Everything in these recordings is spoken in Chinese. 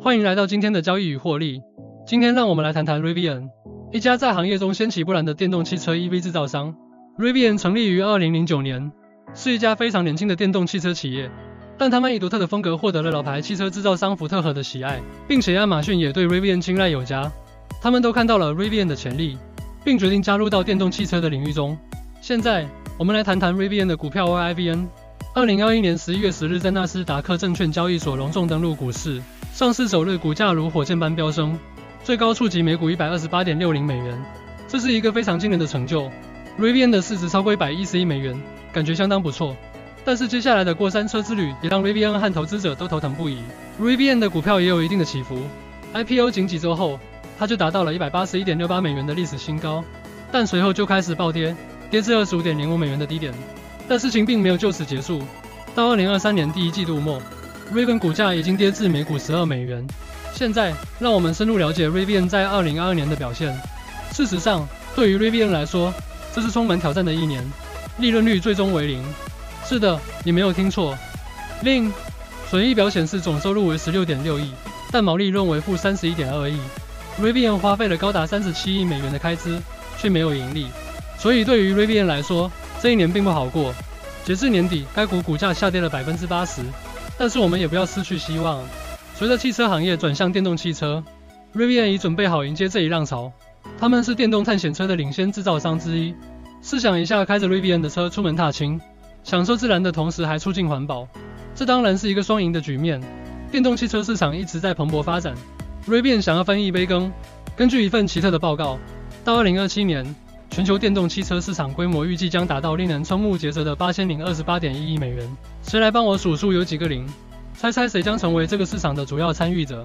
欢迎来到今天的交易与获利。今天让我们来谈谈 Rivian，一家在行业中掀起波澜的电动汽车 EV 制造商。Rivian 成立于2009年，是一家非常年轻的电动汽车企业，但他们以独特的风格获得了老牌汽车制造商福特和的喜爱，并且亚马逊也对 Rivian 青睐有加。他们都看到了 Rivian 的潜力，并决定加入到电动汽车的领域中。现在，我们来谈谈 Rivian 的股票 RIVN。二零二一年十一月十日，在纳斯达克证券交易所隆重登陆股市，上市首日股价如火箭般飙升，最高触及每股一百二十八点六零美元，这是一个非常惊人的成就。Rivian 的市值超过一百一十亿美元，感觉相当不错。但是接下来的过山车之旅也让 Rivian 和投资者都头疼不已。Rivian 的股票也有一定的起伏，IPO 仅几周后，它就达到了一百八十一点六八美元的历史新高，但随后就开始暴跌，跌至二十五点零五美元的低点。但事情并没有就此结束。到二零二三年第一季度末，Rivian 股价已经跌至每股十二美元。现在，让我们深入了解 Rivian 在二零二二年的表现。事实上，对于 Rivian 来说，这是充满挑战的一年，利润率最终为零。是的，你没有听错，另。损益表显示总收入为十六点六亿，但毛利润为负三十一点二亿。Rivian 花费了高达三十七亿美元的开支，却没有盈利。所以对于 Rivian 来说，这一年并不好过，截至年底，该股股价下跌了百分之八十。但是我们也不要失去希望，随着汽车行业转向电动汽车，Rivian 已准备好迎接这一浪潮。他们是电动探险车的领先制造商之一。试想一下，开着 Rivian 的车出门踏青，享受自然的同时还促进环保，这当然是一个双赢的局面。电动汽车市场一直在蓬勃发展，Rivian 想要分一杯羹。根据一份奇特的报告，到二零二七年。全球电动汽车市场规模预计将达到令人瞠目结舌的八千零二十八点一亿美元。谁来帮我数数有几个零？猜猜谁将成为这个市场的主要参与者？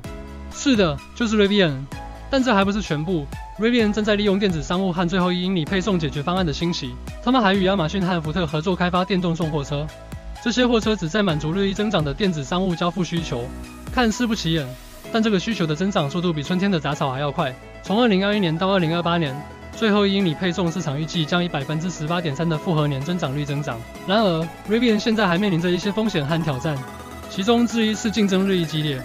是的，就是 Rivian。但这还不是全部，Rivian 正在利用电子商务和最后一英里配送解决方案的兴起。他们还与亚马逊和福特合作开发电动送货车。这些货车旨在满足日益增长的电子商务交付需求。看似不起眼，但这个需求的增长速度比春天的杂草还要快。从二零二一年到二零二八年。最后一英里配送市场预计将以百分之十八点三的复合年增长率增长。然而，Rivian 现在还面临着一些风险和挑战，其中之一是竞争日益激烈。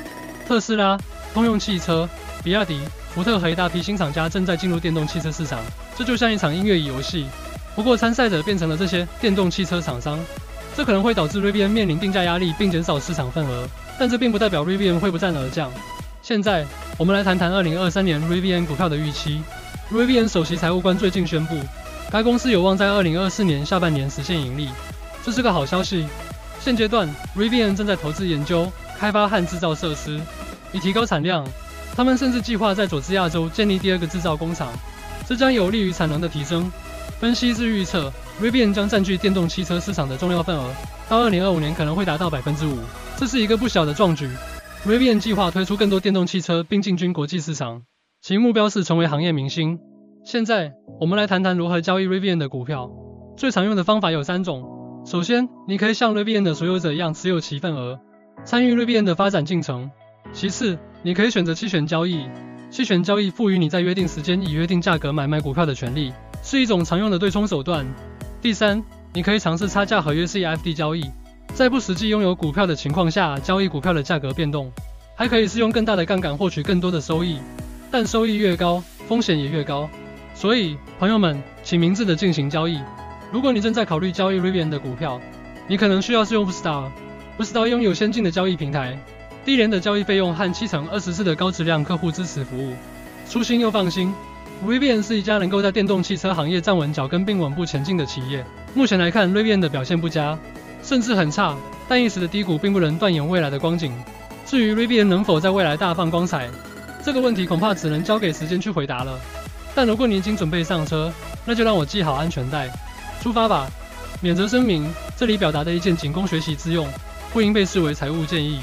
特斯拉、通用汽车、比亚迪、福特和一大批新厂家正在进入电动汽车市场，这就像一场音乐与游戏。不过，参赛者变成了这些电动汽车厂商，这可能会导致 Rivian 面临定价压力并减少市场份额。但这并不代表 Rivian 会不战而降。现在，我们来谈谈2023年 Rivian 股票的预期。Rivian 首席财务官最近宣布，该公司有望在2024年下半年实现盈利，这是个好消息。现阶段，Rivian 正在投资研究、开发和制造设施，以提高产量。他们甚至计划在佐治亚州建立第二个制造工厂，这将有利于产能的提升。分析师预测，Rivian 将占据电动汽车市场的重要份额，到2025年可能会达到百分之五，这是一个不小的壮举。Rivian 计划推出更多电动汽车，并进军国际市场。其目标是成为行业明星。现在，我们来谈谈如何交易 Rivian 的股票。最常用的方法有三种。首先，你可以像 Rivian 的所有者一样持有其份额，参与 Rivian 的发展进程。其次，你可以选择期权交易。期权交易赋予你在约定时间以约定价格买卖股票的权利，是一种常用的对冲手段。第三，你可以尝试差价合约 CFD 交易，在不实际拥有股票的情况下交易股票的价格变动，还可以是用更大的杠杆获取更多的收益。但收益越高，风险也越高，所以朋友们，请明智的进行交易。如果你正在考虑交易 Rivian 的股票，你可能需要使用 Star。Star 拥有先进的交易平台，低廉的交易费用和七乘二十四的高质量客户支持服务，舒心又放心。Rivian 是一家能够在电动汽车行业站稳脚跟并稳步前进的企业。目前来看，Rivian 的表现不佳，甚至很差，但一时的低谷并不能断言未来的光景。至于 Rivian 能否在未来大放光彩？这个问题恐怕只能交给时间去回答了。但如果你已经准备上车，那就让我系好安全带，出发吧。免责声明：这里表达的意见仅供学习之用，不应被视为财务建议。